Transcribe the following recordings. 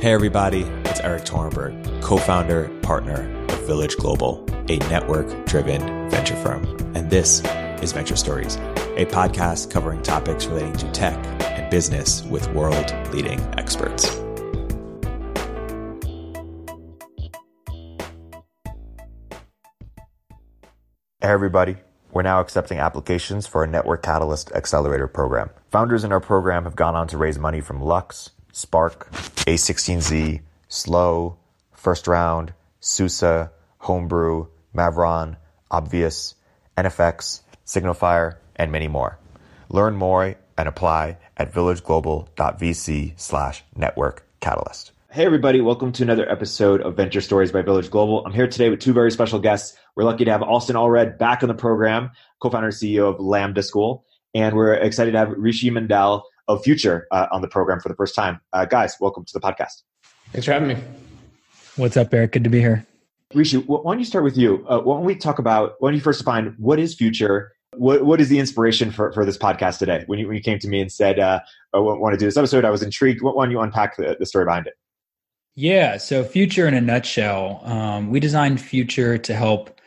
Hey, everybody, it's Erik Torenberg, co founder, partner of Village Global, a network driven venture firm. And this is Venture Stories, a podcast covering topics relating to tech and business with world leading experts. Hey, everybody. We're now accepting applications for our Network Catalyst Accelerator program. Founders in our program have gone on to raise money from Lux, Spark, A16Z, Slow, First Round, Susa, Homebrew, Mavron, Obvious, NFX, Signalfire, and many more. Learn more and apply at villageglobal.vc slash network catalyst. Hey, everybody. Welcome to another episode of Venture Stories by Village Global. I'm here today with two very special guests. We're lucky to have Austen Allred back on the program, co founder and CEO of Lambda School. And we're excited to have Rishi Mandal of Future uh, on the program for the first time. Uh, guys, welcome to the podcast. Thanks for having me. What's up, Erik? Good to be here. Rishi, why don't you start with you? Uh, why don't we talk about, why don't you first define what is Future? What, what is the inspiration for, for this podcast today? When you, when you came to me and said, uh, I want to do this episode, I was intrigued. Why don't you unpack the, the story behind it? Yeah, so Future in a nutshell, um, we designed Future to help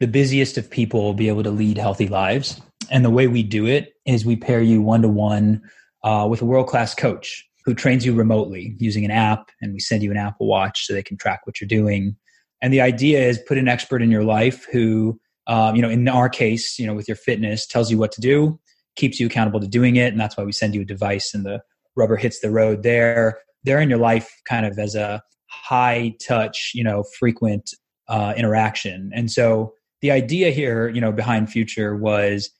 the busiest of people be able to lead healthy lives. And the way we do it is we pair you one to one with a world class coach who trains you remotely using an app, and we send you an Apple Watch so they can track what you're doing. And the idea is put an expert in your life who, um, you know, in our case, you know, with your fitness, tells you what to do, keeps you accountable to doing it, and that's why we send you a device and the rubber hits the road there. They're in your life kind of as a high touch, you know, frequent uh, interaction. And so the idea here, you know, behind Future was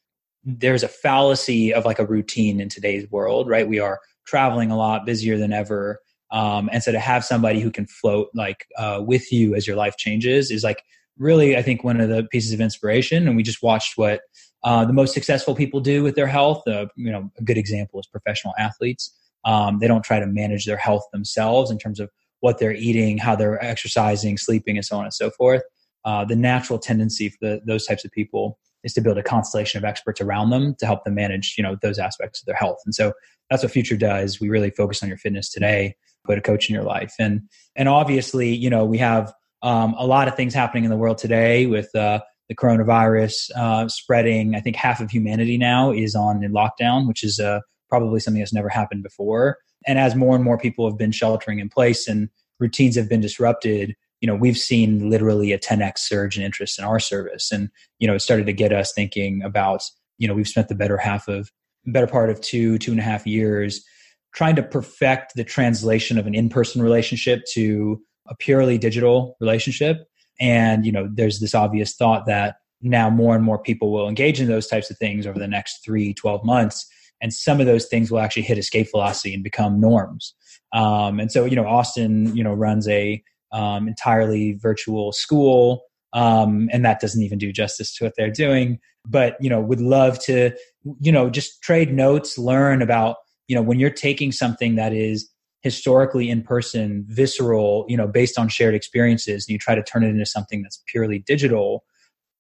there's a fallacy of like a routine in today's world, right? We are traveling a lot, busier than ever. Um, and so to have somebody who can float like uh, with you as your life changes is like really, I think, one of the pieces of inspiration. And we just watched what uh, the most successful people do with their health. Uh, you know, a good example is professional athletes. Um, they don't try to manage their health themselves in terms of what they're eating, how they're exercising, sleeping, and so on and so forth. Uh, the natural tendency for the, those types of people is to build a constellation of experts around them to help them manage, you know, those aspects of their health. And so that's what Future does. We really focus on your fitness today, put a coach in your life, and and obviously, you know, we have um, a lot of things happening in the world today with uh, the coronavirus uh, spreading. I think half of humanity now is on in lockdown, which is uh, probably something that's never happened before. And as more and more people have been sheltering in place and routines have been disrupted, you know, we've seen literally a 10x surge in interest in our service. And, you know, it started to get us thinking about, you know, we've spent the better half of, better part of two, two and a half years trying to perfect the translation of an in-person relationship to a purely digital relationship. And, you know, there's this obvious thought that now more and more people will engage in those types of things over the next three, 12 months. And some of those things will actually hit escape velocity and become norms. Um, and so, you know, Austen, you know, runs a um, entirely virtual school, um, and that doesn't even do justice to what they're doing. But you know, would love to, you know, just trade notes, learn about, you know, when you're taking something that is historically in person, visceral, you know, based on shared experiences, and you try to turn it into something that's purely digital.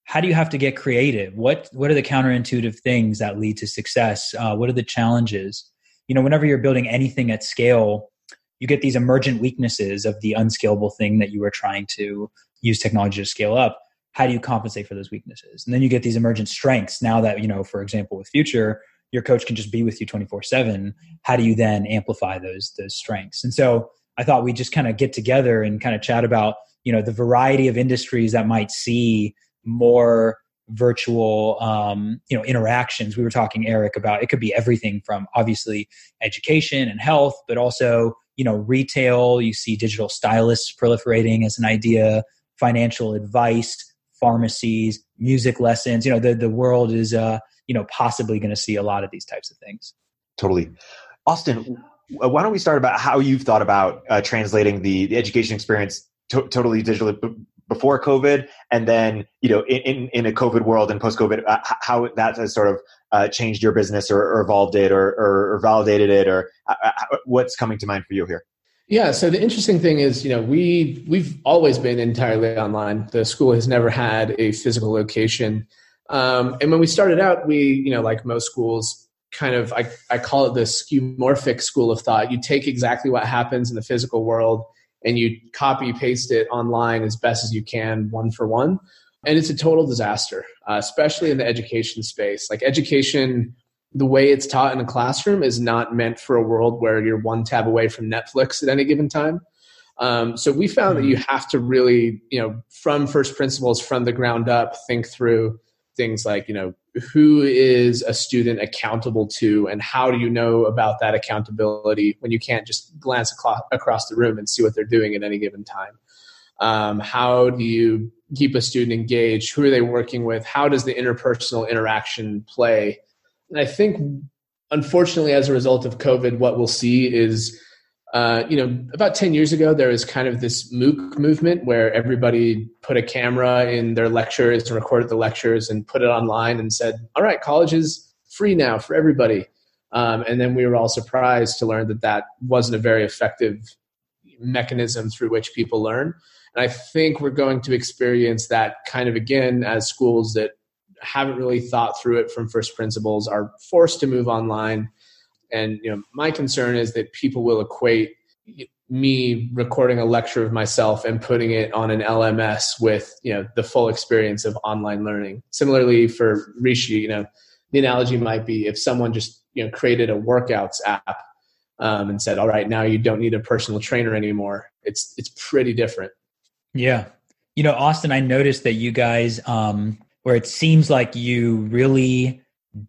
How do you have to get creative? What what are the counterintuitive things that lead to success? Uh, what are the challenges? You know, whenever you're building anything at scale, you get these emergent weaknesses of the unscalable thing that you were trying to use technology to scale up. How do you compensate for those weaknesses? And then you get these emergent strengths. Now that you know for example with future your coach can just be with you 24 7 how do you then amplify those those strengths? And so i thought we'd just kind of get together and kind of chat about you know the variety of industries that might see more virtual um, you know interactions. We were talking eric about it could be everything from obviously education and health but also you know retail you see digital stylists proliferating as an idea financial advice pharmacies music lessons you know the, the world is uh you know possibly going to see a lot of these types of things. Totally. Austen why don't we start about how you've thought about uh, translating the, the education experience to- totally digital before COVID, and then you know in in a COVID world and post COVID, uh, how that has sort of uh, changed your business or, or evolved it or, or, or, validated it, or uh, uh, what's coming to mind for you here? Yeah. So the interesting thing is, you know, we we've always been entirely online. The school has never had a physical location. Um, and when we started out, we, you know, like most schools, kind of I, I call it the skeuomorphic school of thought. You take exactly what happens in the physical world and you copy paste it online as best as you can, one for one. And it's a total disaster, uh, especially in the education space. Like education, the way it's taught in a classroom is not meant for a world where you're one tab away from Netflix at any given time. Um, so we found mm-hmm. that you hmm. have to really, you know, from first principles, from the ground up, think through things like, you know, who is a student accountable to and how do you know about that accountability when you can't just glance across the room and see what they're doing at any given time um, how do you keep a student engaged who are they working with how does the interpersonal interaction play and i think unfortunately as a result of covid what we'll see is uh, you know, about 10 years ago, there was kind of this MOOC movement where everybody put a camera in their lectures and recorded the lectures and put it online and said, all right, college is free now for everybody. Um, and then we were all surprised to learn that that wasn't a very effective mechanism through which people learn. And I think we're going to experience that kind of again as schools that haven't really thought through it from first principles are forced to move online and you know, my concern is that people will equate me recording a lecture of myself and putting it on an LMS with you know the full experience of online learning. Similarly, for Rishi, you know, the analogy might be if someone just you know created a workouts app um, and said, "All right, now you don't need a personal trainer anymore." It's it's pretty different. Yeah, you know, Austen, I noticed that you guys, um, where it seems like you really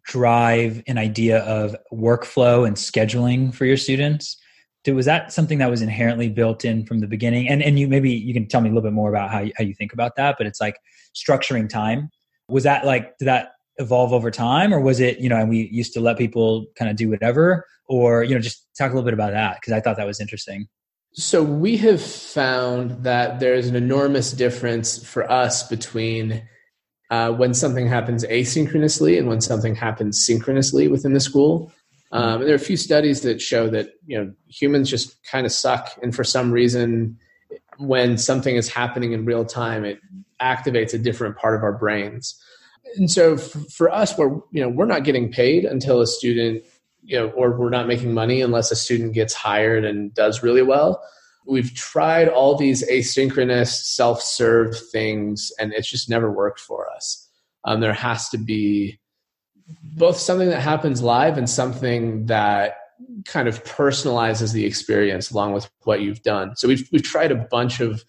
drive an idea of workflow and scheduling for your students. Did, was that something that was inherently built in from the beginning? And and you maybe you can tell me a little bit more about how you, how you think about that but it's like structuring time. Was that like did that evolve over time or was it you know and we used to let people kind of do whatever? Or you know just talk a little bit about that because i thought that was interesting so we have found that there's an enormous difference for us between uh, when something happens asynchronously and when something happens synchronously within the school. Um, there are a few studies that show that you know humans just kind of suck, and for some reason, when something is happening in real time, it activates a different part of our brains. And so, f- for us, we're you know we're not getting paid until a student you know, or we're not making money unless a student gets hired and does really well. We've tried all these asynchronous self serve things, and it's just never worked for us. Um, there has to be both something that happens live and something that kind of personalizes the experience along with what you've done. So we've we've tried a bunch of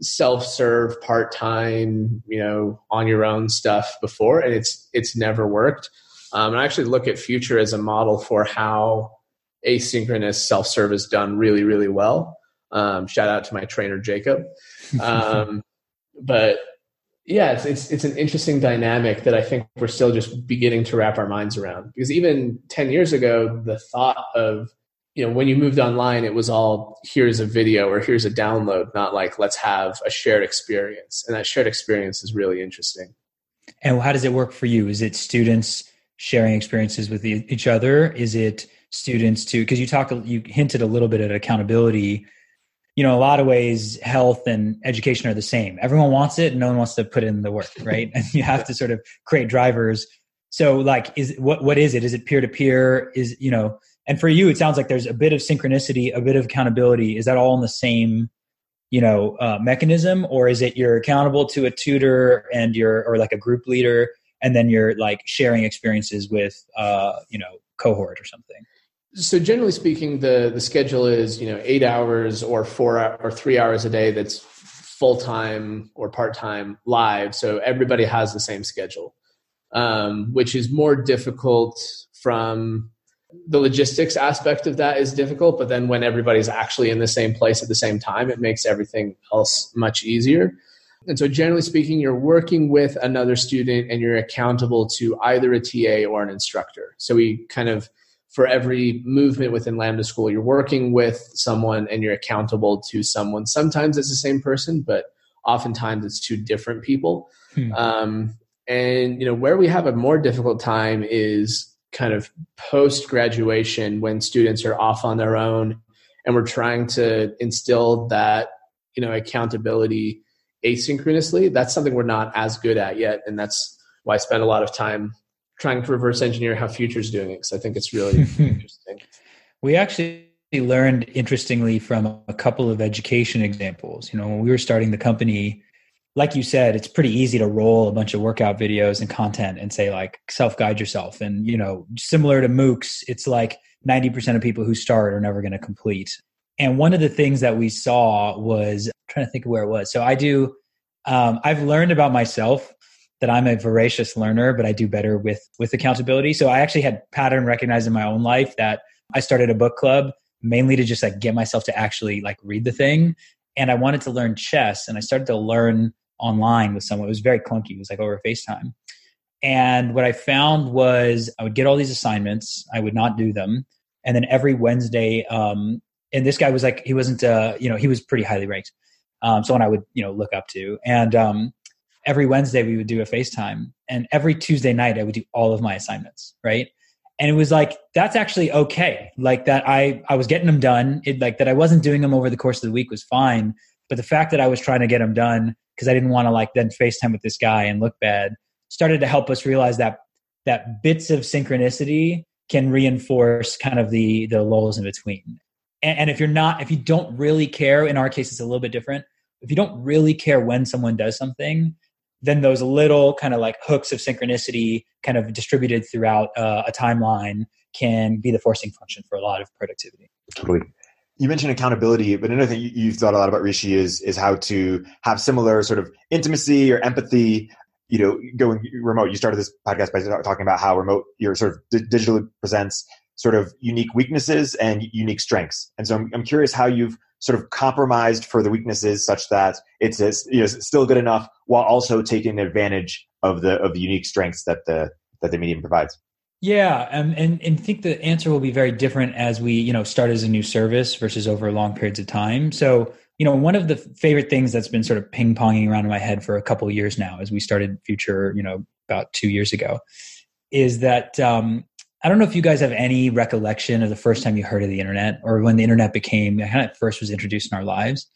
self-serve part-time you know on your own stuff before and it's it's never worked um, and i actually look at future as a model for how asynchronous self-serve is done really really well um, shout out to my trainer Jacob. Um, but yeah, it's, it's it's an interesting dynamic that I think we're still just beginning to wrap our minds around. Because even ten years ago, the thought of you know when you moved online, it was all here's a video or here's a download, not like let's have a shared experience. And that shared experience is really interesting. And how does it work for you? Is it students sharing experiences with each other? Is it students to because you talk you hinted a little bit at accountability you know, a lot of ways, health and education are the same. Everyone wants it, and no one wants to put in the work, right? and you have to sort of create drivers. So, like, is what what is it? Is it peer to peer? Is you know, and for you, it sounds like there's a bit of synchronicity, a bit of accountability. Is that all in the same, you know, uh, mechanism, or is it you're accountable to a tutor and you're or like a group leader, and then you're like sharing experiences with, uh, you know, cohort or something? so generally speaking the the schedule is you know eight hours or four or three hours a day that's full time or part time live so everybody has the same schedule um, which is more difficult from the logistics aspect of that is difficult but then when everybody's actually in the same place at the same time it makes everything else much easier and so generally speaking you're working with another student and you're accountable to either a ta or an instructor so we kind of for every movement within Lambda School, you're working with someone and you're accountable to someone. Sometimes it's the same person, but oftentimes it's two different people. Hmm. Um, and you know where we have a more difficult time is kind of post graduation when students are off on their own, and we're trying to instill that you know accountability asynchronously. That's something we're not as good at yet, and that's why I spend a lot of time trying to reverse engineer how Future's doing it because I think it's really interesting. We actually learned interestingly from a couple of education examples. You know, when we were starting the company, like you said, it's pretty easy to roll a bunch of workout videos and content and say like self guide yourself. And you know, similar to MOOCs, it's like ninety percent of people who start are never going to complete. And one of the things that we saw was I'm trying to think of where it was. So I do. Um, I've learned about myself that I'm a voracious learner, but I do better with with accountability. So I actually had pattern recognized in my own life that I started a book club mainly to just like get myself to actually like read the thing. And I wanted to learn chess, and I started to learn online with someone. It was very clunky. It was like over FaceTime. And what I found was I would get all these assignments, I would not do them, and then every Wednesday, um, and this guy was like he wasn't, uh, you know, he was pretty highly ranked, um, someone I would you know look up to, and um, every Wednesday we would do a FaceTime, and every Tuesday night I would do all of my assignments, right? And it was like that's actually okay. Like that I I was getting them done. It like that I wasn't doing them over the course of the week was fine, but the fact that I was trying to get them done because I didn't want to like then FaceTime with this guy and look bad started to help us realize that that bits of synchronicity can reinforce kind of the the lulls in between. And, and if you're not, if you don't really care, in our case, it's a little bit different. If you don't really care when someone does something, then those little kind of like hooks of synchronicity kind of distributed throughout uh, a timeline can be the forcing function for a lot of productivity. Totally. You mentioned accountability but another thing you've thought a lot about rishi is is how to have similar sort of intimacy or empathy you know going remote. You started this podcast by talking about how remote your sort of digital presents sort of unique weaknesses and unique strengths and so I'm, I'm curious how you've sort of compromised for the weaknesses such that it's you know, still good enough while also taking advantage of the of the unique strengths that the that the medium provides. Yeah, um, and and think the answer will be very different as we you know start as a new service versus over long periods of time. So you know one of the favorite things that's been sort of ping ponging around in my head for a couple years now, as we started Future, you know about two years ago, is that um, I don't know if you guys have any recollection of the first time you heard of the internet or when the internet became kind of first was introduced in our lives.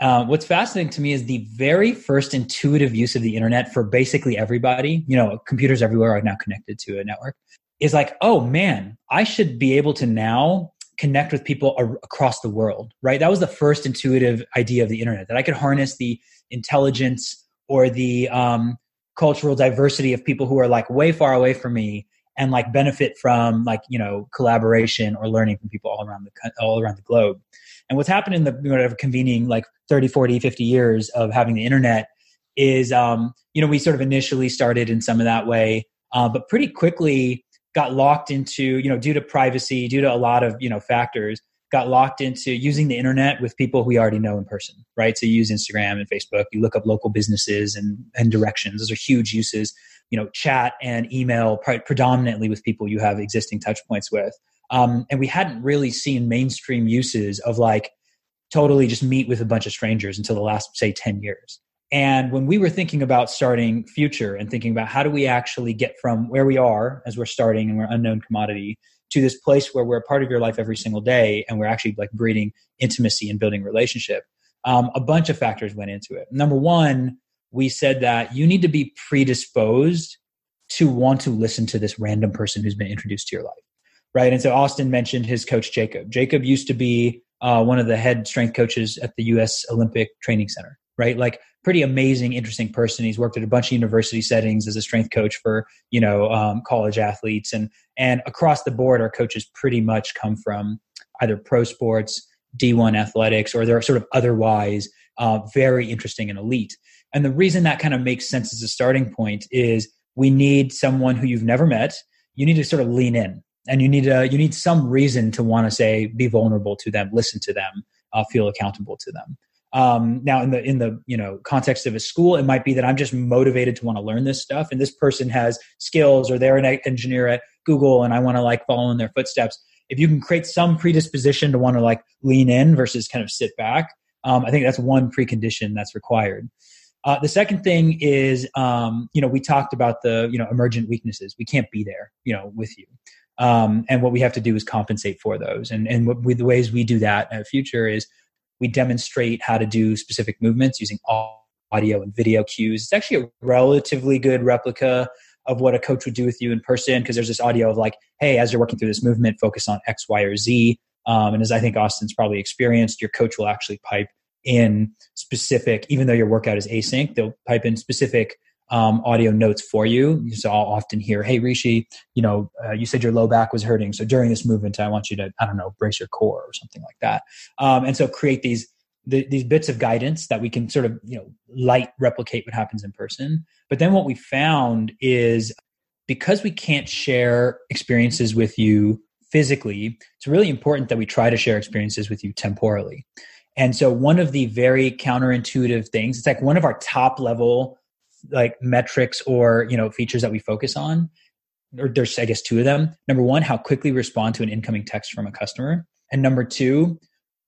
Uh, what's fascinating to me is the very first intuitive use of the internet for basically everybody. You know, computers everywhere are now connected to a network. Is like, oh man, I should be able to now connect with people ar- across the world, right? That was the first intuitive idea of the internet that I could harness the intelligence or the um, cultural diversity of people who are like way far away from me and like benefit from like you know collaboration or learning from people all around the all around the globe. And what's happened in the whatever convening like 30 40 50 years of having the internet is um you know we sort of initially started in some of that way uh, but pretty quickly got locked into you know due to privacy due to a lot of you know factors got locked into using the internet with people we already know in person right? So you use instagram and facebook you look up local businesses and and directions. Those are huge uses you know chat and email predominantly with people you have existing touch points with. Um, and we hadn't really seen mainstream uses of like totally just meet with a bunch of strangers until the last say 10 years. And when we were thinking about starting future and thinking about how do we actually get from where we are as we're starting and we're unknown commodity to this place where we're a part of your life every single day and we're actually like breeding intimacy and building relationship um, a bunch of factors went into it. Number one we said that you need to be predisposed to want to listen to this random person who's been introduced to your life. Right. And so Austen mentioned his coach, Jacob. Jacob used to be uh, one of the head strength coaches at the US Olympic Training Center, right? Like, pretty amazing, interesting person. He's worked at a bunch of university settings as a strength coach for, you know, um, college athletes. And, and across the board, our coaches pretty much come from either pro sports, D1 athletics, or they're sort of otherwise uh, very interesting and elite. And the reason that kind of makes sense as a starting point is we need someone who you've never met. You need to sort of lean in, and you need a you need some reason to want to say be vulnerable to them, listen to them, uh, feel accountable to them. Um, now, in the in the you know context of a school, it might be that I'm just motivated to want to learn this stuff, and this person has skills, or they're an engineer at Google, and I want to like follow in their footsteps. If you can create some predisposition to want to like lean in versus kind of sit back, um, I think that's one precondition that's required. Uh, the second thing is, um, you know, we talked about the, you know, emergent weaknesses. We can't be there, you know, with you. Um, and what we have to do is compensate for those. And, and what we, the ways we do that in the Future is we demonstrate how to do specific movements using audio and video cues. It's actually a relatively good replica of what a coach would do with you in person because there's this audio of like, hey, as you're working through this movement, focus on X, Y, or Z. Um, and as I think Austen's probably experienced, your coach will actually pipe in specific, even though your workout is async, they'll pipe in specific um, audio notes for you. So I'll often hear, "Hey Rishi, you know, uh, you said your low back was hurting, so during this movement, I want you to, I don't know, brace your core or something like that." Um, and so create these the, these bits of guidance that we can sort of you know light replicate what happens in person. But then what we found is because we can't share experiences with you physically, it's really important that we try to share experiences with you temporally. And so one of the very counterintuitive things, it's like one of our top level like metrics or, you know, features that we focus on. Or there's I guess two of them. Number one, how quickly respond to an incoming text from a customer. And number two,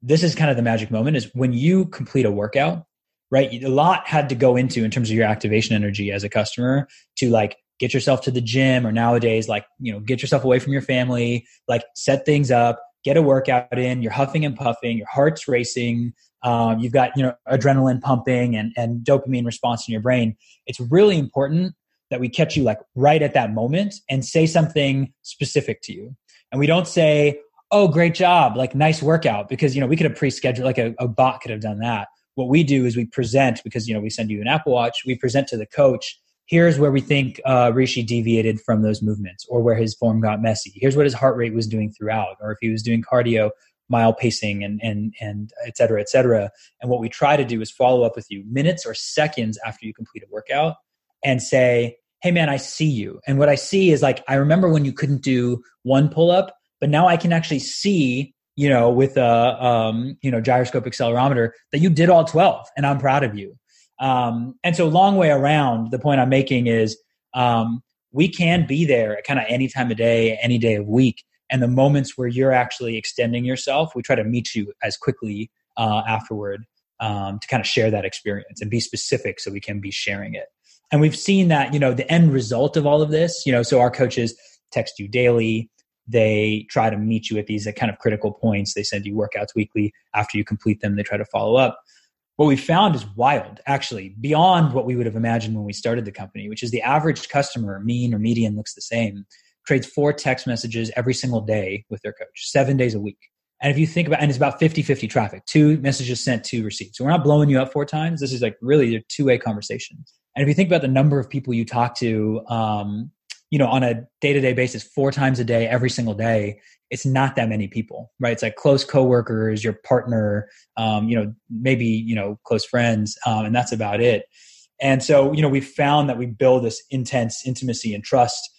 this is kind of the magic moment is when you complete a workout, right? A lot had to go into in terms of your activation energy as a customer to like get yourself to the gym or nowadays like, you know, get yourself away from your family, like set things up, get a workout in, you're huffing and puffing, your heart's racing, um, you've got you know adrenaline pumping and, and dopamine response in your brain. It's really important that we catch you like right at that moment and say something specific to you. And we don't say, "Oh, great job! Like nice workout," because you know we could have pre-scheduled like a, a bot could have done that. What we do is we present because you know we send you an Apple Watch. We present to the coach here's where we think uh, Rishi deviated from those movements or where his form got messy. Here's what his heart rate was doing throughout, or if he was doing cardio, mile pacing and, and, and et cetera, et cetera. And what we try to do is follow up with you minutes or seconds after you complete a workout and say, Hey man, I see you. And what I see is like, I remember when you couldn't do one pull up, but now I can actually see you know, with a um, you know gyroscope accelerometer that you did all 12 and I'm proud of you. Um, and so, long way around, the point I'm making is um, we can be there at kind of any time of day, any day of week. And the moments where you're actually extending yourself, we try to meet you as quickly uh, afterward um, to kind of share that experience and be specific so we can be sharing it. And we've seen that, you know, the end result of all of this, you know, so our coaches text you daily. They try to meet you at these kind of critical points. They send you workouts weekly. After you complete them, they try to follow up what we found is wild, actually, beyond what we would have imagined when we started the company, which is the average customer, mean or median, looks the same, trades four text messages every single day with their coach, seven days a week. And if you think about, and it's about 50 50 traffic, two messages sent, two received. So we're not blowing you up four times. This is like really a two way conversation. And if you think about the number of people you talk to, um, you know, on a day to day basis, four times a day, every single day, it's not that many people, right? It's like close coworkers, your partner, um, you know, maybe you know, close friends, um, and that's about it. And so, you know, we found that we build this intense intimacy and trust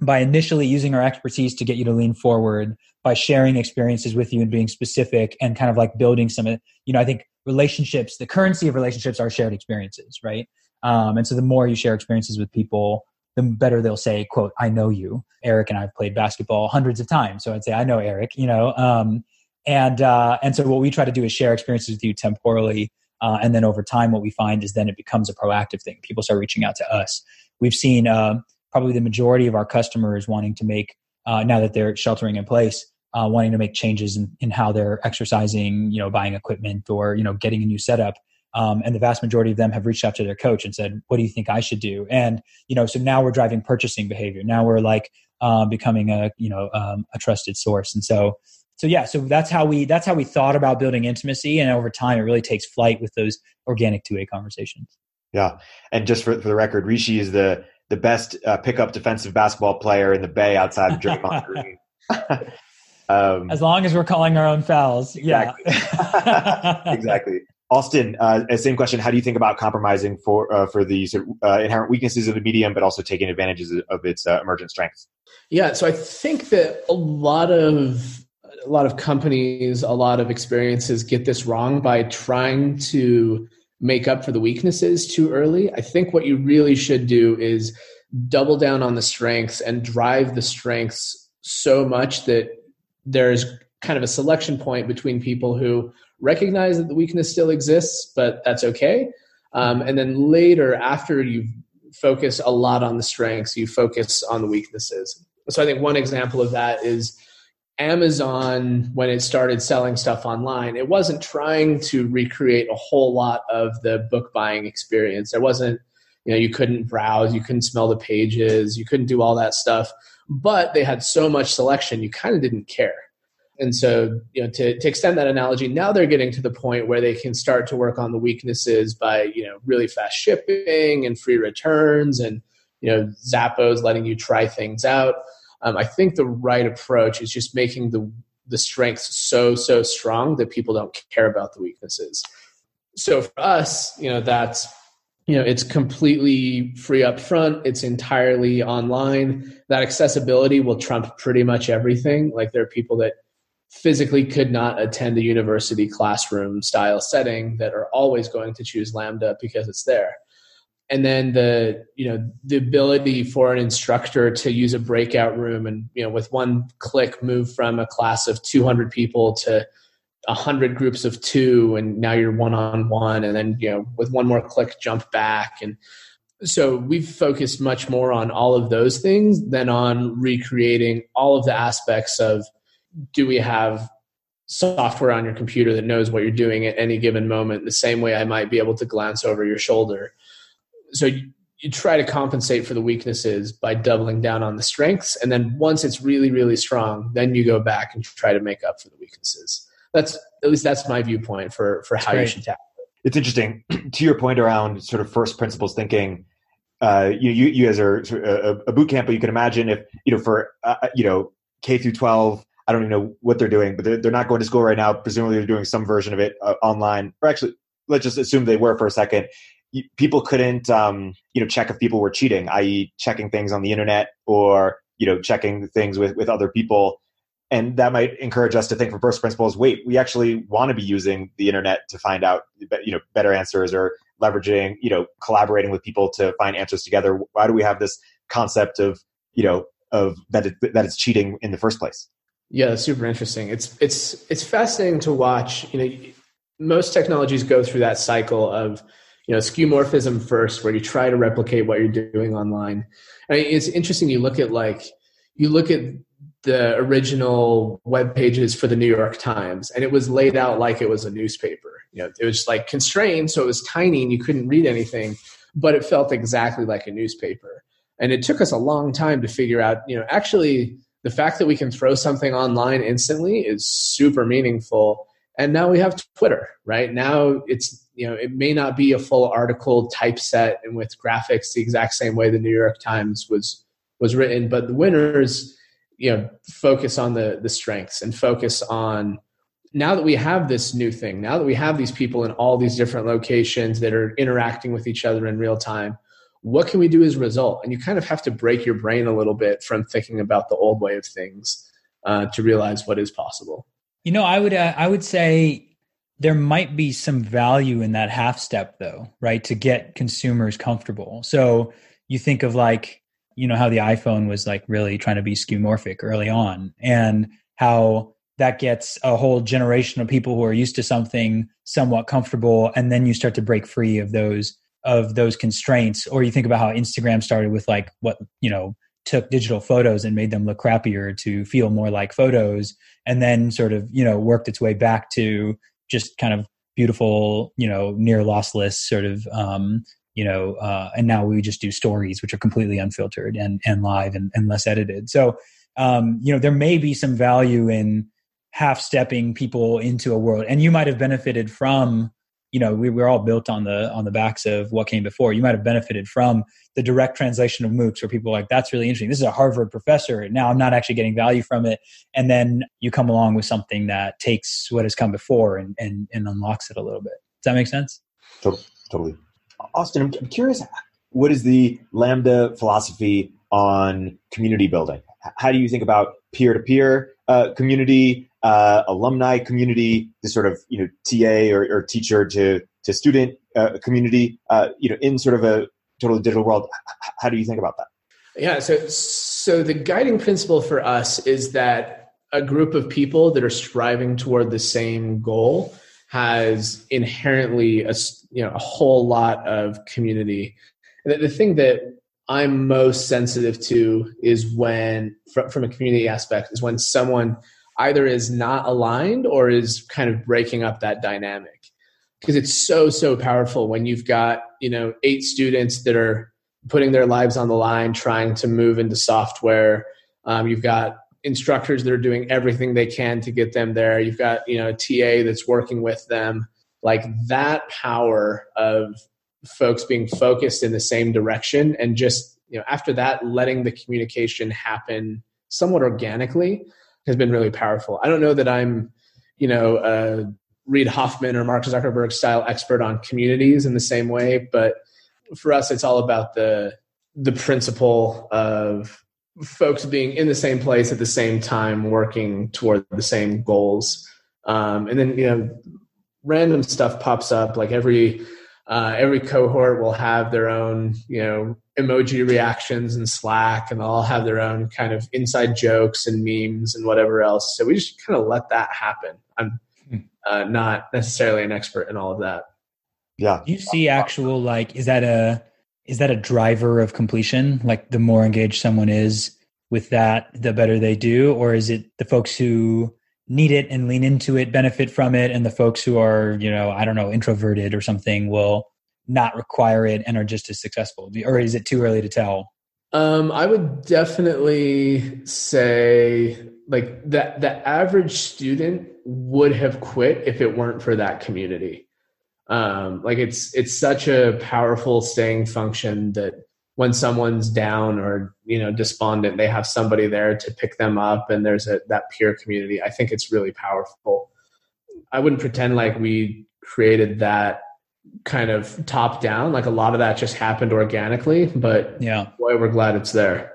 by initially using our expertise to get you to lean forward, by sharing experiences with you and being specific, and kind of like building some, you know, I think relationships, the currency of relationships are shared experiences, right? Um, and so, the more you share experiences with people, the better they'll say, quote, I know you. Erik and I have played basketball hundreds of times. So I'd say, I know Erik, you know. Um, and uh, and so what we try to do is share experiences with you temporally. Uh, and then over time, what we find is then it becomes a proactive thing. People start reaching out to us. We've seen uh, probably the majority of our customers wanting to make, uh, now that they're sheltering in place, uh, wanting to make changes in, in how they're exercising, you know, buying equipment or, you know, getting a new setup. Um, and the vast majority of them have reached out to their coach and said, "What do you think I should do?" And you know, so now we're driving purchasing behavior. Now we're like um, becoming a you know um, a trusted source. And so, so yeah, so that's how we that's how we thought about building intimacy. And over time, it really takes flight with those organic two way conversations. Yeah, and just for, for the record, Rishi is the the best uh, pickup defensive basketball player in the Bay outside of Draymond Green. um, as long as we're calling our own fouls, exactly. yeah, exactly. Austen, uh, same question. How do you think about compromising for uh, for the uh, inherent weaknesses of the medium, but also taking advantages of its uh, emergent strengths? Yeah, so I think that a lot of a lot of companies, a lot of experiences get this wrong by trying to make up for the weaknesses too early. I think what you really should do is double down on the strengths and drive the strengths so much that there's kind of a selection point between people who recognize that the weakness still exists, but that's okay. Um, and then later, after you focus a lot on the strengths, you focus on the weaknesses. So I think one example of that is Amazon, when it started selling stuff online, it wasn't trying to recreate a whole lot of the book buying experience. There wasn't You know, you couldn't browse, you couldn't smell the pages, you couldn't do all that stuff. But they had so much selection, you kind of didn't care. And so, you know, to, to extend that analogy, now they're getting to the point where they can start to work on the weaknesses by, you know, really fast shipping and free returns and, you know, Zappos letting you try things out. Um, I think the right approach is just making the the strengths so so strong that people don't care about the weaknesses. So for us, you know, that's you know it's completely free up front it's entirely online that accessibility will trump pretty much everything like there are people that physically could not attend a university classroom style setting that are always going to choose lambda because it's there. And then the you know the ability for an instructor to use a breakout room and you know with one click move from a class of 200 people to 100 groups of two and now you're one on one and then you know with one more click jump back. And so we've focused much more on all of those things than on recreating all of the aspects of do we have software on your computer that knows what you're doing at any given moment the same way i might be able to glance over your shoulder? So you, you try to compensate for the weaknesses by doubling down on the strengths and then once it's really really strong then you go back and try to make up for the weaknesses. That's at least that's my viewpoint for for how you should tackle it. It's interesting. To your point around sort of first principles thinking uh, you, you, you guys are a, a boot camp, but you can imagine if, you know, for, uh, uh, you know, K through 12, I don't even know what they're doing, but they're, they're not going to school right now. Presumably they're doing some version of it uh, online, or actually, let's just assume they were for a second. People couldn't, um, you know, check if people were cheating, i.e., checking things on the internet or you know, checking things with with other people, and that might encourage us to think from first principles. Wait, we actually want to be using the internet to find out, you know, better answers or leveraging, you know, collaborating with people to find answers together. Why do we have this concept of, you know, of that it, that it's cheating in the first place? Yeah, super interesting. It's it's it's fascinating to watch. You know, most technologies go through that cycle of you know skeuomorphism first, where you try to replicate what you're doing online. I mean, it's interesting. You look at like you look at the original web pages for the New York Times, and it was laid out like it was a newspaper. You know, it was like constrained, so it was tiny and you couldn't read anything, but it felt exactly like a newspaper. And it took us a long time to figure out, you know, actually the fact that we can throw something online instantly is super meaningful. And now we have twitter right? Now it's you know it may not be a full article typeset and with graphics the exact same way the new york times was was written but the winners you know focus on the the strengths and focus on now that we have this new thing now that we have these people in all these different locations that are interacting with each other in real time what can we do as a result? And you kind of have to break your brain a little bit from thinking about the old way of things uh, to realize what is possible. You know, I would uh, I would say there might be some value in that half step though, right? To get consumers comfortable. So you think of like, you know, how the iPhone was like really trying to be skeuomorphic early on and how that gets a whole generation of people who are used to something somewhat comfortable and then you start to break free of those of those constraints or you think about how instagram started with like what you know took digital photos and made them look crappier to feel more like photos and then sort of you know worked its way back to just kind of beautiful you know near lossless sort of um you know uh and now we just do stories which are completely unfiltered and and live and, and less edited. So um you know there may be some value in half stepping people into a world and you might have benefited from you know we, we're all built on the on the backs of what came before. You might have benefited from the direct translation of moocs where people are like that's really interesting. This is a harvard professor. And now i'm not actually getting value from it. And then you come along with something that takes what has come before and and, and unlocks it a little bit. Does that make sense? Totally. Austen i'm, I'm curious what is the lambda philosophy on community building how do you think about peer-to-peer uh, community uh, alumni community, the sort of you know TA or, or teacher to to student uh, community, uh, you know, in sort of a totally digital world. How do you think about that? Yeah, so so the guiding principle for us is that a group of people that are striving toward the same goal has inherently a you know a whole lot of community. And the, the thing that I'm most sensitive to is when, from, a community aspect, is when someone either is not aligned or is kind of breaking up that dynamic. because it's so so powerful when you've got you know eight students that are putting their lives on the line trying to move into software. Um, you've got instructors that are doing everything they can to get them there. You've got you know a ta that's working with them. Like that power of folks being focused in the same direction and just you know after that letting the communication happen somewhat organically has been really powerful. I don't know that i'm you know a reid hoffman or mark zuckerberg style expert on communities in the same way but for us it's all about the the principle of folks being in the same place at the same time working toward the same goals. Um, and then you know random stuff pops up like every uh, every cohort will have their own you know emoji reactions in slack and they'll all have their own kind of inside jokes and memes and whatever else. So we just kind of let that happen. I'm hmm. uh, not necessarily an expert in all of that. Yeah. Do you see actual like is that a is that a driver of completion? Like the more engaged someone is with that the better they do? Or is it the folks who need it and lean into it benefit from it and the folks who are you know i don't know introverted or something will not require it and are just as successful. Or is it too early to tell? Um, i would definitely say like that the average student would have quit if it weren't for that community. Um, like it's it's such a powerful staying function that when someone's down or you know despondent they have somebody there to pick them up and there's a that peer community. I think it's really powerful. I wouldn't pretend like we created that kind of top down. Like a lot of that just happened organically but yeah. boy we're glad it's there.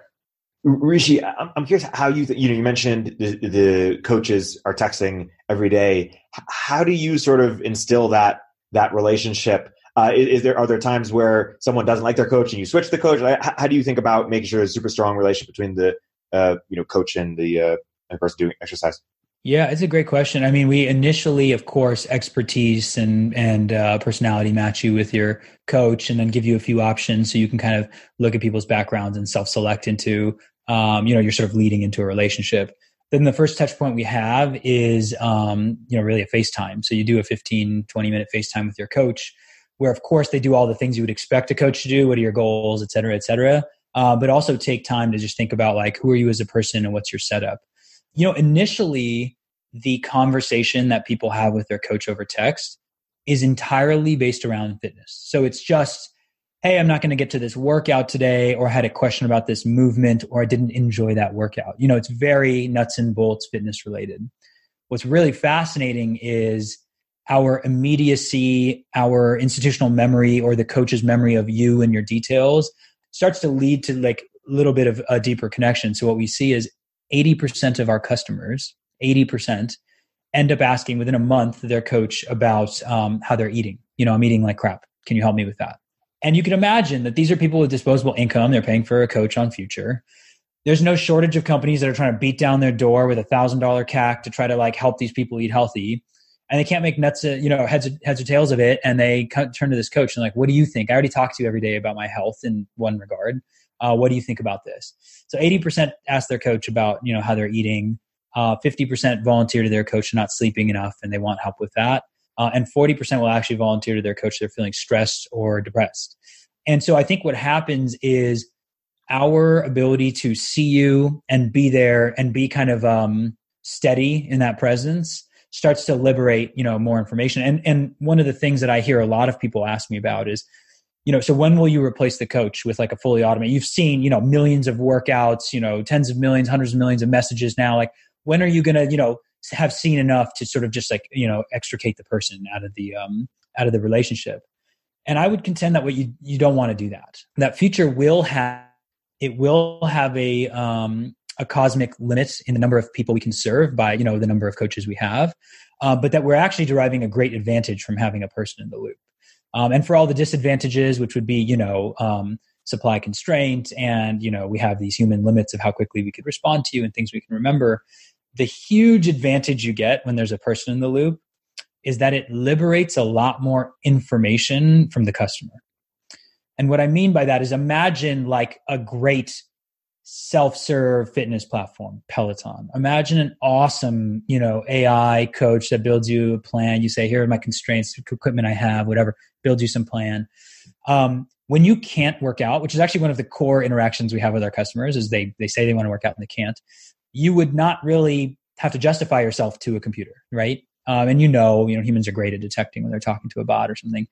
Rishi, I'm curious how you you know you mentioned the, the coaches are texting every day. How do you sort of instill that that relationship uh, is, there are there times where someone doesn't like their coach and you switch the coach? How, do you think about making sure there's a super strong relationship between the uh, you know coach and the uh, person doing exercise? Yeah, it's a great question. I mean, we initially, of course, expertise and and uh, personality match you with your coach, and then give you a few options so you can kind of look at people's backgrounds and self select into, um, you know, you're sort of leading into a relationship. Then the first touch point we have is, um, you know, really a FaceTime. So you do a 15, 20 minute FaceTime with your coach where of course they do all the things you would expect a coach to do. What are your goals et cetera et cetera. Uh, but also take time to just think about like who are you as a person and what's your setup? You know initially the conversation that people have with their coach over text is entirely based around fitness. So it's just hey i'm not going to get to this workout today or I had a question about this movement or i didn't enjoy that workout. You know it's very nuts and bolts fitness related. What's really fascinating is our immediacy, our institutional memory, or the coach's memory of you and your details starts to lead to like a little bit of a deeper connection. So what we see is 80% of our customers, 80%, end up asking within a month their coach about um, how they're eating. You know, I'm eating like crap. Can you help me with that? And you can imagine that these are people with disposable income. They're paying for a coach on future. There's no shortage of companies that are trying to beat down their door with a thousand dollar CAC to try to like help these people eat healthy and they can't make nuts, uh, you know, heads heads or tails of it. And they turn to this coach and like, what do you think? I already talk to you every day about my health in one regard. Uh, what do you think about this? So 80% ask their coach about, you know, how they're eating. Uh, 50% volunteer to their coach not sleeping enough and they want help with that. Uh, and 40% will actually volunteer to their coach they're feeling stressed or depressed. And so I think what happens is our ability to see you and be there and be kind of um, steady in that presence starts to liberate you know more information. And and one of the things that i hear a lot of people ask me about is you know so when will you replace the coach with like a fully automated? You've seen you know millions of workouts you know tens of millions hundreds of millions of messages now. Like when are you to you know have seen enough to sort of just like you know extricate the person out of the um out of the relationship? And i would contend that what you you don't want to do that. That future will have it will have a um a cosmic limit in the number of people we can serve by you know the number of coaches we have uh, but that we're actually deriving a great advantage from having a person in the loop. Um, and for all the disadvantages which would be you know um, supply constraint and you know we have these human limits of how quickly we could respond to you and things we can remember the huge advantage you get when there's a person in the loop is that it liberates a lot more information from the customer. And what i mean by that is imagine like a great self-serve fitness platform peloton. Imagine an awesome you know ai coach that builds you a plan. You say here are my constraints equipment i have whatever builds you some plan. Um, when you can't work out which is actually one of the core interactions we have with our customers is they they say they want to work out and they can't you would not really have to justify yourself to a computer right? Um, and you know you know humans are great at detecting when they're talking to a bot or something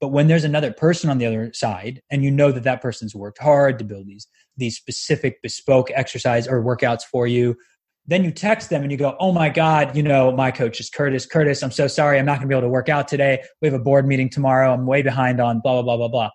but when there's another person on the other side, and you know that that person's worked hard to build these these specific bespoke exercise or workouts for you, then you text them and you go, "Oh my God, you know my coach is Curtis. Curtis, I'm so sorry, I'm not going to be able to work out today. We have a board meeting tomorrow. I'm way behind on blah blah blah blah blah."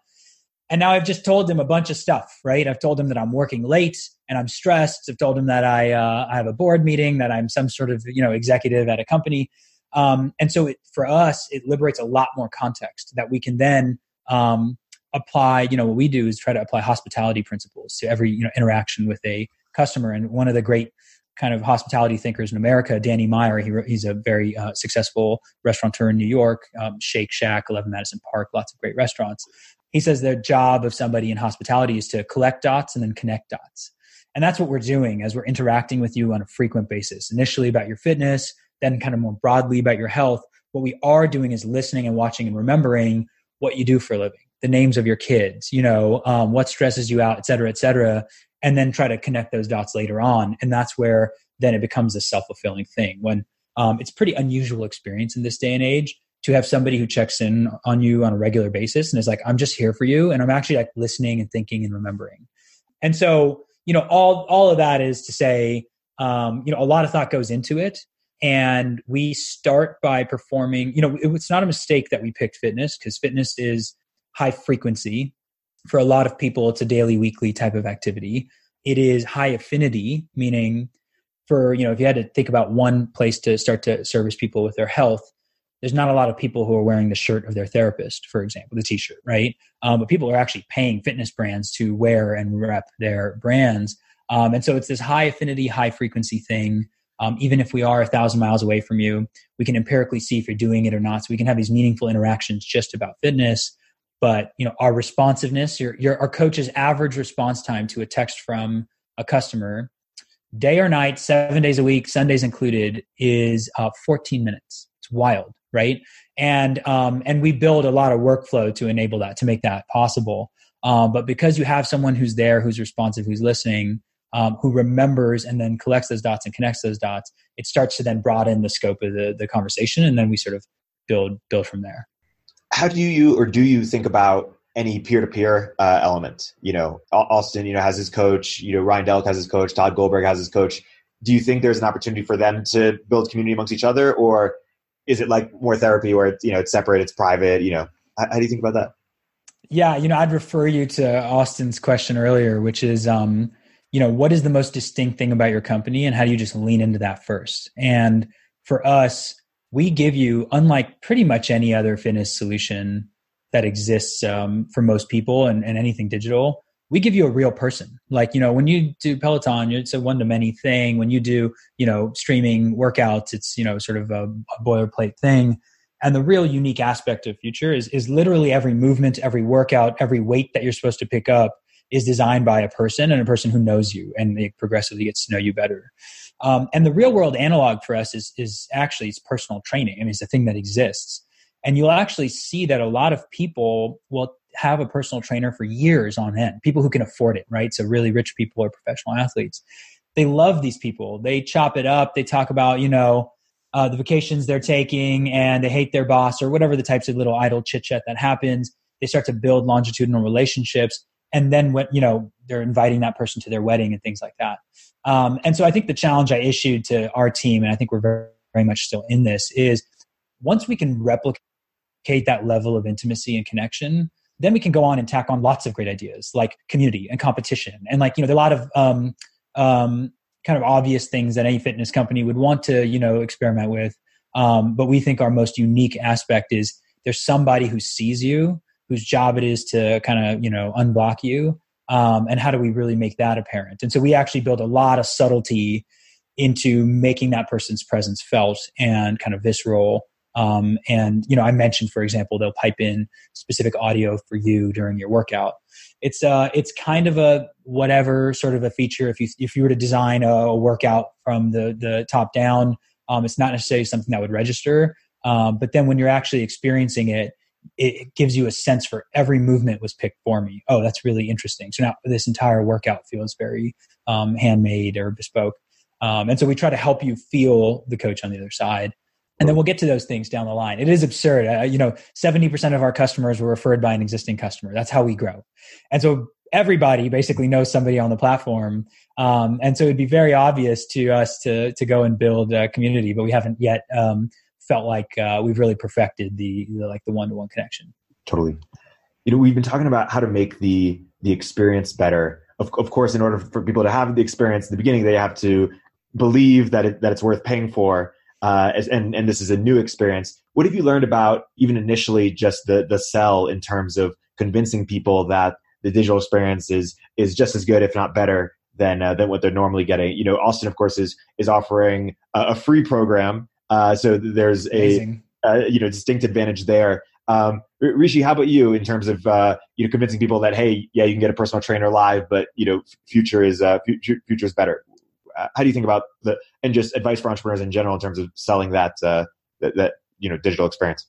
And now I've just told him a bunch of stuff, right? I've told him that I'm working late and I'm stressed. I've told him that I uh, I have a board meeting, that I'm some sort of you know executive at a company, um, and so it, for us, it liberates a lot more context that we can then um, apply. You know, what we do is try to apply hospitality principles to every you know interaction with a customer. And one of the great kind of hospitality thinkers in America, Danny Meyer, he, he's a very uh, successful restaurateur in New York, um, Shake Shack, 11 Madison Park, lots of great restaurants. He says the job of somebody in hospitality is to collect dots and then connect dots. And that's what we're doing as we're interacting with you on a frequent basis. Initially about your fitness, then kind of more broadly about your health, what we are doing is listening and watching and remembering what you do for a living, the names of your kids, you know, um, what stresses you out, et cetera, et cetera, and then try to connect those dots later on. And that's where then it becomes a self fulfilling thing when um, it's pretty unusual experience in this day and age to have somebody who checks in on you on a regular basis and is like, I'm just here for you. And I'm actually like listening and thinking and remembering. And so, you know, all, all of that is to say, um, you know, a lot of thought goes into it and we start by performing you know it's not a mistake that we picked fitness because fitness is high frequency for a lot of people. It's a daily weekly type of activity. It is high affinity meaning for you know if you had to think about one place to start to service people with their health there's not a lot of people who are wearing the shirt of their therapist for example the t-shirt right? Um, but people are actually paying fitness brands to wear and rep their brands. Um, and so it's this high affinity high frequency thing um, even if we are a thousand miles away from you we can empirically see if you're doing it or not. So we can have these meaningful interactions just about fitness. But you know our responsiveness your, your our coach's average response time to a text from a customer day or night seven days a week sundays included is uh, 14 minutes. It's wild right? And um, and we build a lot of workflow to enable that to make that possible. Um, but because you have someone who's there who's responsive who's listening um, who remembers and then collects those dots and connects those dots, it starts to then broaden the scope of the, the conversation, and then we sort of build build from there. How do you or do you think about any peer-to-peer uh, element? You know, Austen, you know, has his coach. You know, Ryan Delk has his coach. Todd Goldberg has his coach. Do you think there's an opportunity for them to build community amongst each other, or is it like more therapy where it's you know it's separate, it's private? You know, how, how do you think about that? Yeah, you know, I'd refer you to Austen's question earlier, which is, um, you know what is the most distinct thing about your company and how do you just lean into that first? And for us we give you unlike pretty much any other fitness solution that exists um, for most people and, and anything digital we give you a real person. Like you know when you do peloton it's a one-to-many thing. When you do you know streaming workouts it's you know sort of a, a boilerplate thing. And the real unique aspect of future is is literally every movement every workout every weight that you're supposed to pick up is designed by a person and a person who knows you and they progressively gets to know you better. Um, and the real world analog for us is is actually it's personal training. I mean, it's a thing that exists, and you'll actually see that a lot of people will have a personal trainer for years on end. People who can afford it, right? So really rich people or professional athletes, they love these people. They chop it up. They talk about you know. Uh, the vacations they're taking and they hate their boss or whatever the types of little idle chit chat that happens they start to build longitudinal relationships and then when you know they're inviting that person to their wedding and things like that. Um, and so i think the challenge i issued to our team and i think we're very, very much still in this is once we can replicate that level of intimacy and connection then we can go on and tack on lots of great ideas like community and competition. And like you know there are a lot of um, um, kind of obvious things that any fitness company would want to you know experiment with. Um, but we think our most unique aspect is there's somebody who sees you whose job it is to kind of you know unblock you um, and how do we really make that apparent and so we actually build a lot of subtlety into making that person's presence felt and kind of visceral Um, and you know, I mentioned, for example, they'll pipe in specific audio for you during your workout. It's uh, it's kind of a whatever sort of a feature. If you if you were to design a, a workout from the the top down, um, it's not necessarily something that would register. Um, but then when you're actually experiencing it, it gives you a sense for every movement was picked for me. Oh, that's really interesting. So now this entire workout feels very um, handmade or bespoke. Um, and so we try to help you feel the coach on the other side. And then we'll get to those things down the line. It is absurd. Uh, you know, 70% of our customers were referred by an existing customer. That's how we grow. And so everybody basically knows somebody on the platform. Um, and so it'd be very obvious to us to, to go and build a community, but we haven't yet um, felt like uh, we've really perfected the, the like the one-to-one connection. Totally. You know, we've been talking about how to make the the experience better. Of, of course, in order for people to have the experience at the beginning, they have to believe that it, that it's worth paying for. Uh, and and this is a new experience. What have you learned about even initially just the the sell in terms of convincing people that the digital experience is is just as good, if not better, than uh, than what they're normally getting? You know, Austen, of course, is is offering a, a free program, uh, so there's a, a, you know distinct advantage there. Um, Rishi, how about you in terms of uh, you know convincing people that hey, yeah, you can get a personal trainer live, but you know, future is uh, future, future is better. Uh, how do you think about the and just advice for entrepreneurs in general in terms of selling that uh, that, that you know digital experience?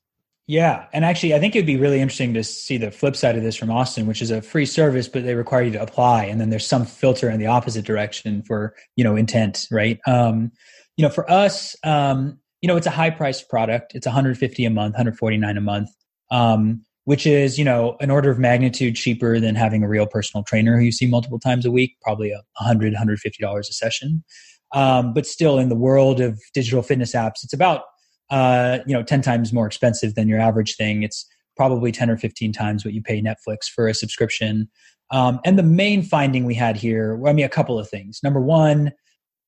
Yeah, and actually, I think it'd be really interesting to see the flip side of this from Austen, which is a free service, but they require you to apply, and then there's some filter in the opposite direction for you know intent, right? Um, you know, for us, um, you know, it's a high priced product. It's 150 a month, 149 a month, um, which is, you know, an order of magnitude cheaper than having a real personal trainer who you see multiple times a week, probably a 100, 150 dollars a session. Um, but still, in the world of digital fitness apps, it's about uh, you know 10 times more expensive than your average thing. It's probably 10 or 15 times what you pay Netflix for a subscription. Um, and the main finding we had here, I mean, a couple of things. Number one,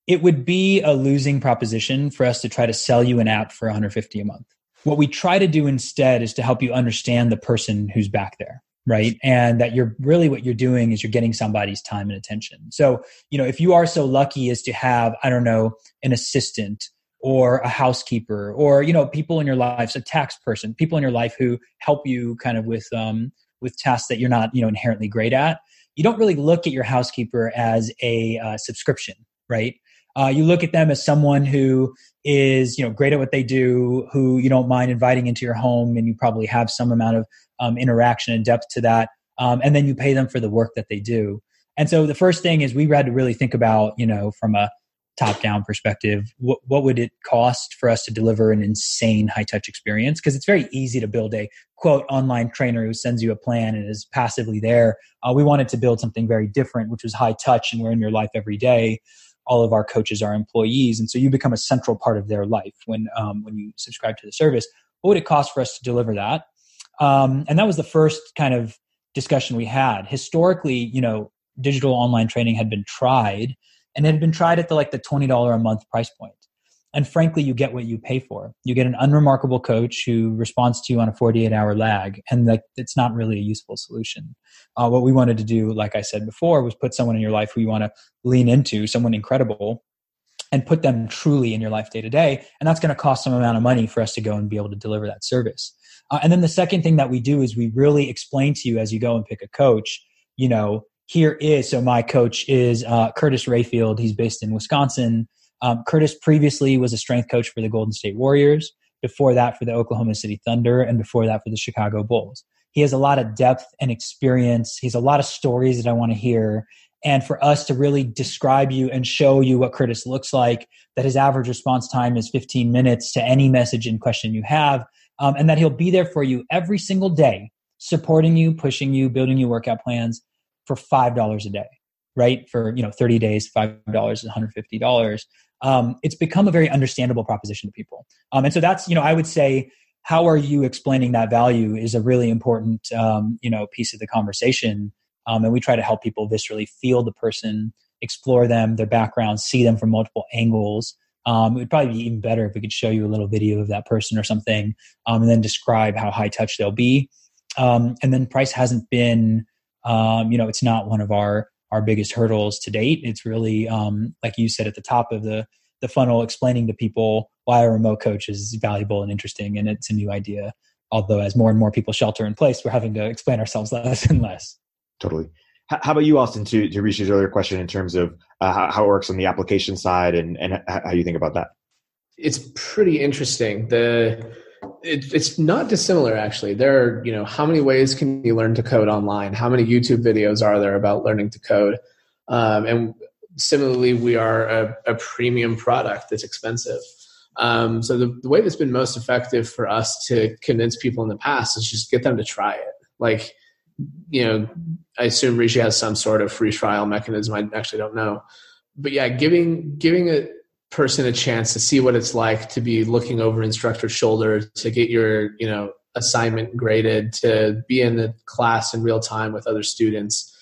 it would be a losing proposition for us to try to sell you an app for 150 a month. What we try to do instead is to help you understand the person who's back there, right? And that you're really what you're doing is you're getting somebody's time and attention. So, you know, if you are so lucky as to have, I don't know, an assistant or a housekeeper or, you know, people in your life, a tax person, people in your life who help you kind of with um with tasks that you're not, you know, inherently great at, you don't really look at your housekeeper as a uh, subscription, right? Uh, you look at them as someone who is you know great at what they do, who you don't mind inviting into your home, and you probably have some amount of um, interaction and depth to that, um, and then you pay them for the work that they do. And so the first thing is we had to really think about you know from a top down perspective what, what would it cost for us to deliver an insane high touch experience? Because it's very easy to build a quote online trainer who sends you a plan and is passively there. Uh, we wanted to build something very different which was high touch and we're in your life every day all of our coaches are employees, and so you become a central part of their life when um, when you subscribe to the service. What would it cost for us to deliver that? Um, and that was the first kind of discussion we had. Historically, you know, digital online training had been tried, and it had been tried at the like the twenty dollar a month price point and frankly you get what you pay for. You get an unremarkable coach who responds to you on a 48 hour lag and like it's not really a useful solution. Uh, what we wanted to do like i said before was put someone in your life who you want to lean into someone incredible and put them truly in your life day to day and that's going to cost some amount of money for us to go and be able to deliver that service. Uh, and then the second thing that we do is we really explain to you as you go and pick a coach you know here is so my coach is uh, curtis rayfield. He's based in wisconsin um, Curtis previously was a strength coach for the Golden State Warriors, before that for the Oklahoma City Thunder, and before that for the Chicago Bulls. He has a lot of depth and experience. He's a lot of stories that I want to hear. And for us to really describe you and show you what Curtis looks like, that his average response time is 15 minutes to any message and question you have, um, and that he'll be there for you every single day, supporting you, pushing you, building you workout plans for $5 a day, right? For, you know, 30 days, $5 is $150 um, it's become a very understandable proposition to people. Um, and so that's, you know, I would say, how are you explaining that value is a really important, um, you know, piece of the conversation. Um, and we try to help people viscerally feel the person, explore them, their background, see them from multiple angles. Um, it would probably be even better if we could show you a little video of that person or something, um, and then describe how high touch they'll be. and then price hasn't been, you know, it's not one of our our biggest hurdles to date. It's really, um, like you said at the top of the the funnel, explaining to people why a remote coach is valuable and interesting and it's a new idea. Although as more and more people shelter in place we're having to explain ourselves less and less. Totally. How about you austen to, to reach his earlier question in terms of uh, how, how, it works on the application side and, and how you think about that? It's pretty interesting. The it, it's not dissimilar actually. There are you know how many ways can you learn to code online? How many youtube videos are there about learning to code? Um, and similarly we are a, a premium product that's expensive. Um, so the, the way that's been most effective for us to convince people in the past is just get them to try it. Like, you know, I assume Rishi has some sort of free trial mechanism. I actually don't know, but yeah, giving giving a person a chance to see what it's like to be looking over instructor's shoulder, to get your you know assignment graded, to be in the class in real time with other students.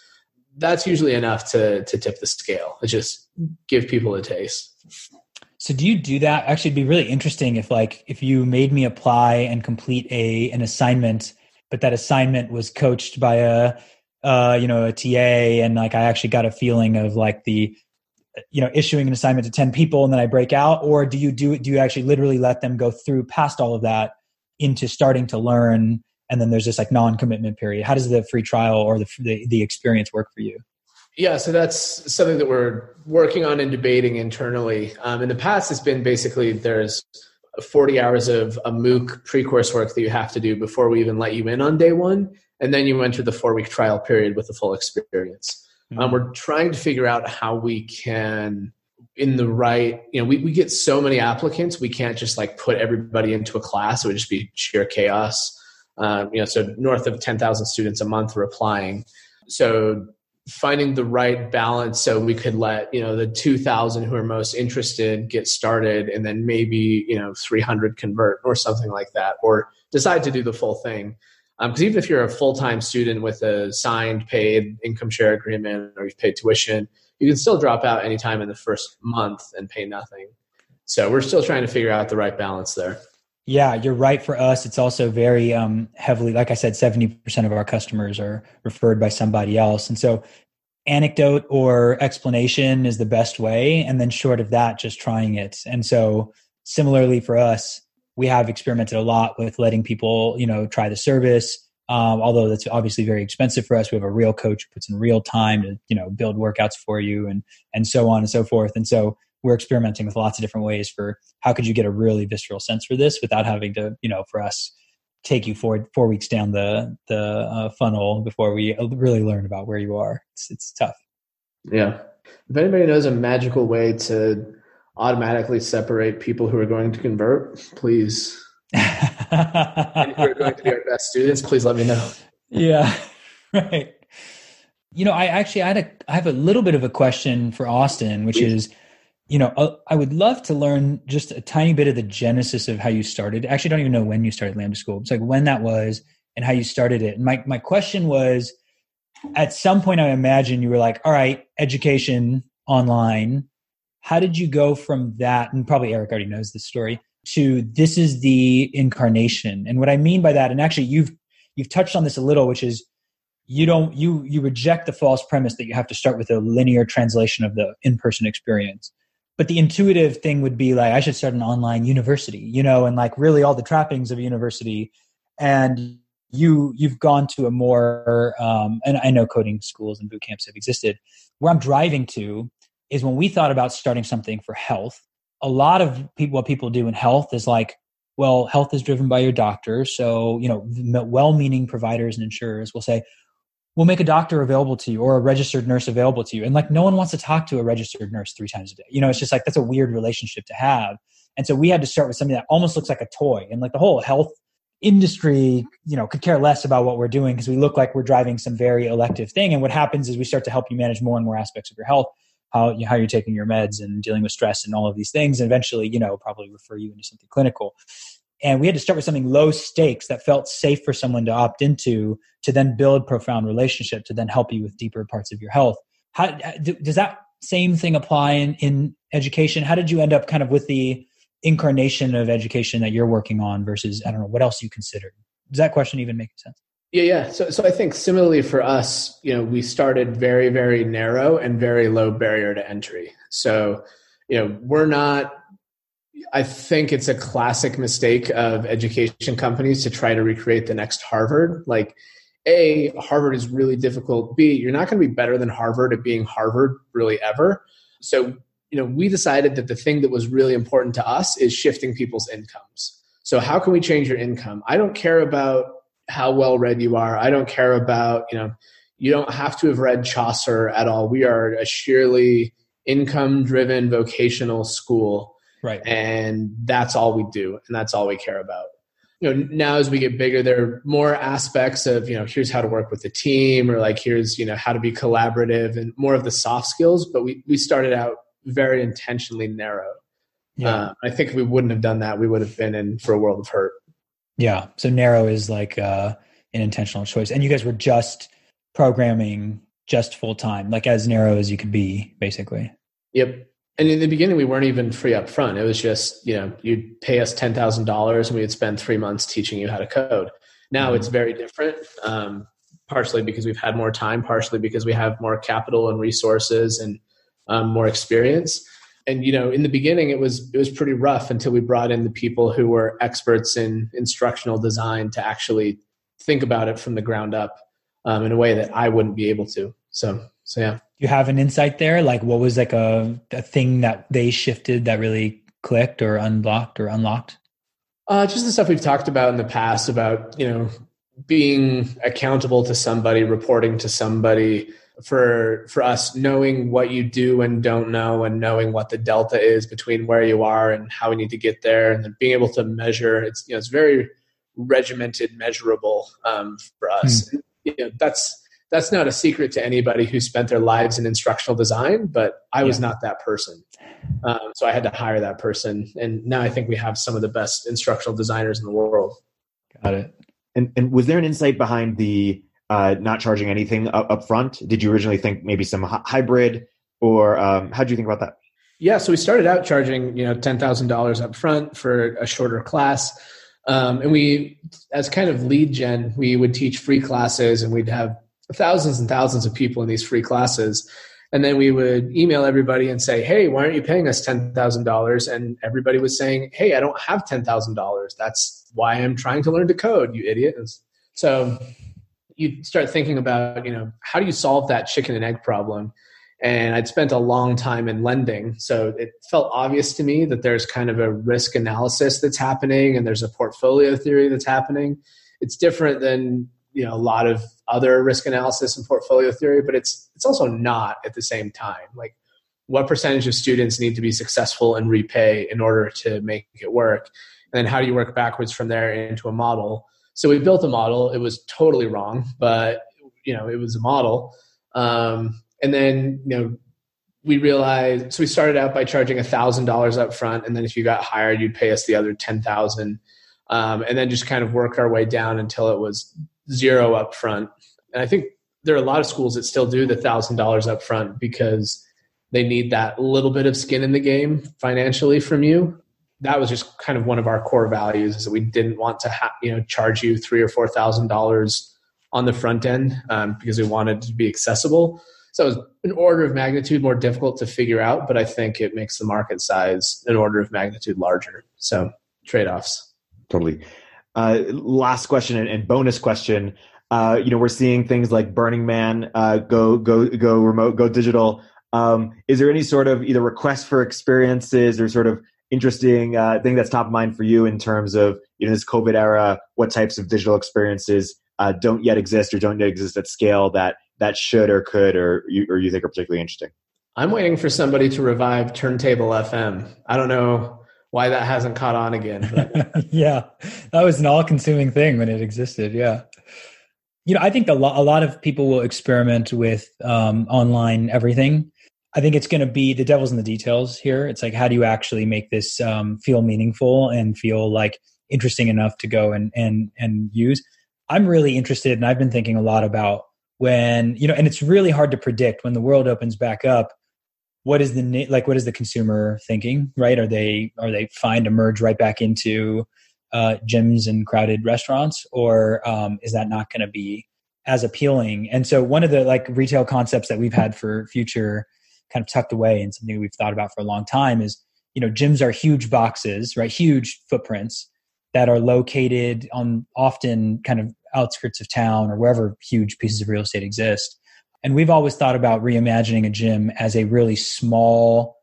That's usually enough to to tip the scale. It just give people a taste. So do you do that? Actually, it'd be really interesting if like if you made me apply and complete a an assignment, but that assignment was coached by a uh, you know a TA, and like I actually got a feeling of like the you know issuing an assignment to 10 people and then i break out? Or do you do it do you actually literally let them go through past all of that into starting to learn? And then there's this like non-commitment period. How does the free trial or the, the, the experience work for you? Yeah, so that's something that we're working on and debating internally. Um, in the past, it's been basically there's 40 hours of a MOOC pre-course work that you have to do before we even let you in on day one, and then you enter the four-week trial period with the full experience. Mm-hmm. Um, we're trying to figure out how we can in the right you know we, we get so many applicants we can't just like put everybody into a class. It would just be sheer chaos. Um, you know so north of 10000 students a month are applying. So finding the right balance so we could let you know the 2000 who are most interested get started and then maybe you know 300 convert or something like that or decide to do the full thing because um, even if you're a full-time student with a signed paid income share agreement or you've paid tuition you can still drop out anytime in the first month and pay nothing so we're still trying to figure out the right balance there yeah, you're right. For us, it's also very um, heavily, like I said, 70% of our customers are referred by somebody else. And so, anecdote or explanation is the best way. And then, short of that, just trying it. And so, similarly for us, we have experimented a lot with letting people, you know, try the service. Um, although that's obviously very expensive for us, we have a real coach who puts in real time to, you know, build workouts for you and and so on and so forth. And so we're experimenting with lots of different ways for how could you get a really visceral sense for this without having to, you know, for us take you four four weeks down the the uh, funnel before we really learn about where you are. It's it's tough. Yeah. If anybody knows a magical way to automatically separate people who are going to convert, please. and who are going to be our best students, please let me know. Yeah. Right. You know, I actually I had a I have a little bit of a question for Austen, which is you know, uh, I would love to learn just a tiny bit of the genesis of how you started. I actually don't even know when you started Lambda School. It's like when that was and how you started it. And my my question was, at some point, I imagine you were like, "All right, education online." How did you go from that? And probably Erik already knows this story. To this is the incarnation. And what I mean by that, and actually you've you've touched on this a little, which is you don't you you reject the false premise that you have to start with a linear translation of the in-person experience but the intuitive thing would be like i should start an online university you know and like really all the trappings of a university and you you've gone to a more um, and i know coding schools and boot camps have existed where i'm driving to is when we thought about starting something for health a lot of people what people do in health is like well health is driven by your doctor so you know well-meaning providers and insurers will say we'll make a doctor available to you or a registered nurse available to you. And like no one wants to talk to a registered nurse three times a day. You know, it's just like that's a weird relationship to have. And so we had to start with something that almost looks like a toy. And like the whole health industry, you know, could care less about what we're doing because we look like we're driving some very elective thing. And what happens is we start to help you manage more and more aspects of your health, how how you're taking your meds and dealing with stress and all of these things. And eventually, you know, probably refer you into something clinical. And we had to start with something low stakes that felt safe for someone to opt into to then build profound relationship to then help you with deeper parts of your health. How uh, does that same thing apply in, in education? How did you end up kind of with the incarnation of education that you're working on versus i don't know what else you considered? Does that question even make sense yeah yeah so, so i think similarly for us you know we started very very narrow and very low barrier to entry so you know we're not I think it's a classic mistake of education companies to try to recreate the next Harvard. Like, A, Harvard is really difficult. B, you're not going to be better than Harvard at being Harvard really ever. So, you know, we decided that the thing that was really important to us is shifting people's incomes. So, how can we change your income? I don't care about how well read you are. I don't care about, you know, you don't have to have read Chaucer at all. We are a sheerly income driven vocational school Right. And that's all we do and that's all we care about. You know, now as we get bigger, there are more aspects of, you know, here's how to work with the team or like here's, you know, how to be collaborative and more of the soft skills. But we, we started out very intentionally narrow. Yeah. Uh, I think if we wouldn't have done that, we would have been in for a world of hurt. Yeah. So narrow is like uh, an intentional choice. And you guys were just programming just full time, like as narrow as you could be, basically. Yep and in the beginning we weren't even free up front it was just you know you'd pay us $10000 and we would spend three months teaching you how to code now mm-hmm. it's very different um, partially because we've had more time partially because we have more capital and resources and um, more experience and you know in the beginning it was it was pretty rough until we brought in the people who were experts in instructional design to actually think about it from the ground up um, in a way that i wouldn't be able to so so yeah you have an insight there? Like what was like a, a thing that they shifted that really clicked or unlocked or unlocked? Uh, just the stuff we've talked about in the past about, you know, being accountable to somebody, reporting to somebody, for for us knowing what you do and don't know and knowing what the delta is between where you are and how we need to get there and then being able to measure it's you know it's very regimented measurable um, for us mm. you know, that's that's not a secret to anybody who spent their lives in instructional design, but I was yeah. not that person. Um, so I had to hire that person. And now I think we have some of the best instructional designers in the world. Got it. And, and was there an insight behind the uh, not charging anything up, up, front? Did you originally think maybe some hybrid or um, how did you think about that? Yeah, so we started out charging, you know, $10,000 up front for a shorter class. Um, and we, as kind of lead gen, we would teach free classes and we'd have thousands and thousands of people in these free classes. And then we would email everybody and say, hey, why aren't you paying us $10,000? And everybody was saying, hey, I don't have $10,000. That's why I'm trying to learn to code, you idiot. So you start thinking about, you know, how do you solve that chicken and egg problem? And I'd spent a long time in lending. So it felt obvious to me that there's kind of a risk analysis that's happening and there's a portfolio theory that's happening. It's different than you know a lot of other risk analysis and portfolio theory, but it's it's also not at the same time. Like what percentage of students need to be successful and repay in order to make it work? And then how do you work backwards from there into a model? So we built a model. It was totally wrong, but you know, it was a model. Um, and then, you know, we realized, so we started out by charging a thousand dollars up front. And then if you got hired, you'd pay us the other 10,000. Um, and then just kind of work our way down until it was zero up front. And I think there are a lot of schools that still do the thousand dollars up front because they need that little bit of skin in the game financially from you. That was just kind of one of our core values is that we didn't want to ha- you know charge you three or four thousand dollars on the front end um, because we wanted to be accessible. So it was an order of magnitude more difficult to figure out, but I think it makes the market size an order of magnitude larger. So trade offs. Totally. Uh, last question and, and bonus question. Uh, you know, we're seeing things like Burning Man uh, go go go remote, go digital. Um, is there any sort of either request for experiences or sort of interesting uh, thing that's top of mind for you in terms of you know this COVID era? What types of digital experiences uh, don't yet exist or don't yet exist at scale that that should or could or you or you think are particularly interesting? I'm waiting for somebody to revive Turntable FM. I don't know why that hasn't caught on again. yeah, that was an all-consuming thing when it existed. Yeah, you know, I think a lot a lot of people will experiment with um, online everything. I think it's going to be the devil's in the details here. It's like how do you actually make this um, feel meaningful and feel like interesting enough to go and and and use. I'm really interested, and I've been thinking a lot about when you know, and it's really hard to predict when the world opens back up what is the like what is the consumer thinking right are they are they fine to merge right back into uh, gyms and crowded restaurants or um, is that not going to be as appealing and so one of the like retail concepts that we've had for future kind of tucked away and something we've thought about for a long time is you know, gyms are huge boxes, right? Huge footprints that are located on often kind of outskirts of town or wherever huge pieces of real estate exist. And we've always thought about reimagining a gym as a really small,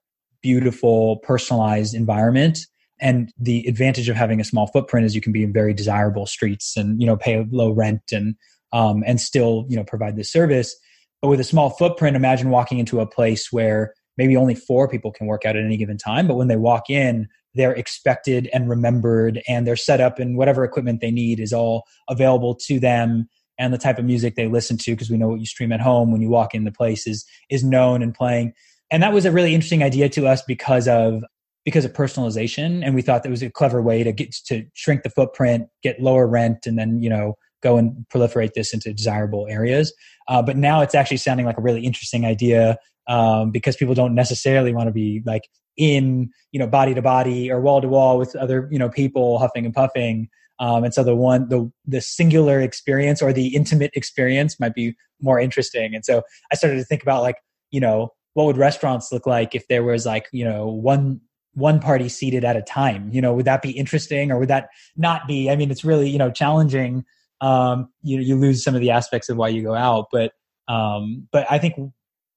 beautiful, personalized environment. And the advantage of having a small footprint is you can be in very desirable streets and you know pay low rent and um, and still you know provide this service. But with a small footprint, imagine walking into a place where maybe only four people can work out at any given time. But when they walk in, they're expected and remembered, and their setup and whatever equipment they need is all available to them. And the type of music they listen to, because we know what you stream at home when you walk in the place is is known and playing. And that was a really interesting idea to us because of because of personalization. And we thought that was a clever way to get to shrink the footprint, get lower rent, and then you know go and proliferate this into desirable areas. Uh, but now it's actually sounding like a really interesting idea um, because people don't necessarily want to be like in you know body to body or wall to wall with other you know people huffing and puffing. Um, and so the one the the singular experience or the intimate experience might be more interesting. And so i started to think about like you know what would restaurants look like if there was like you know one one party seated at a time? You know would that be interesting or would that not be? I mean it's really you know challenging um you know you lose some of the aspects of why you go out but um but i think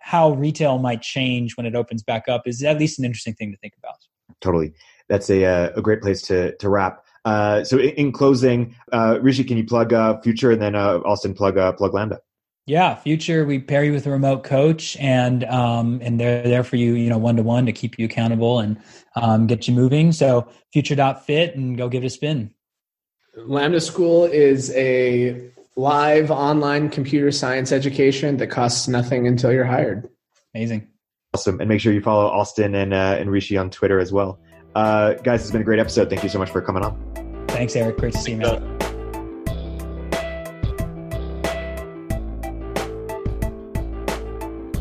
how retail might change when it opens back up is at least an interesting thing to think about. Totally. That's a, uh, a great place to, to wrap. Uh, so in, in closing, uh, Rishi, can you plug uh, Future and then uh, Austen plug uh, plug Lambda? Yeah, Future. We pair you with a remote coach, and um, and they're there for you, you know, one to one to keep you accountable and um, get you moving. So Future.fit and go give it a spin. Lambda School is a live online computer science education that costs nothing until you're hired. Amazing. Awesome. And make sure you follow Austen and, uh, and Rishi on Twitter as well. Uh, guys, it's been a great episode. Thank you so much for coming on. Thanks, Erik. Great to see you, man.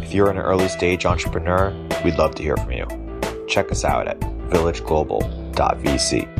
If you're an early stage entrepreneur, we'd love to hear from you. Check us out at villageglobal.vc.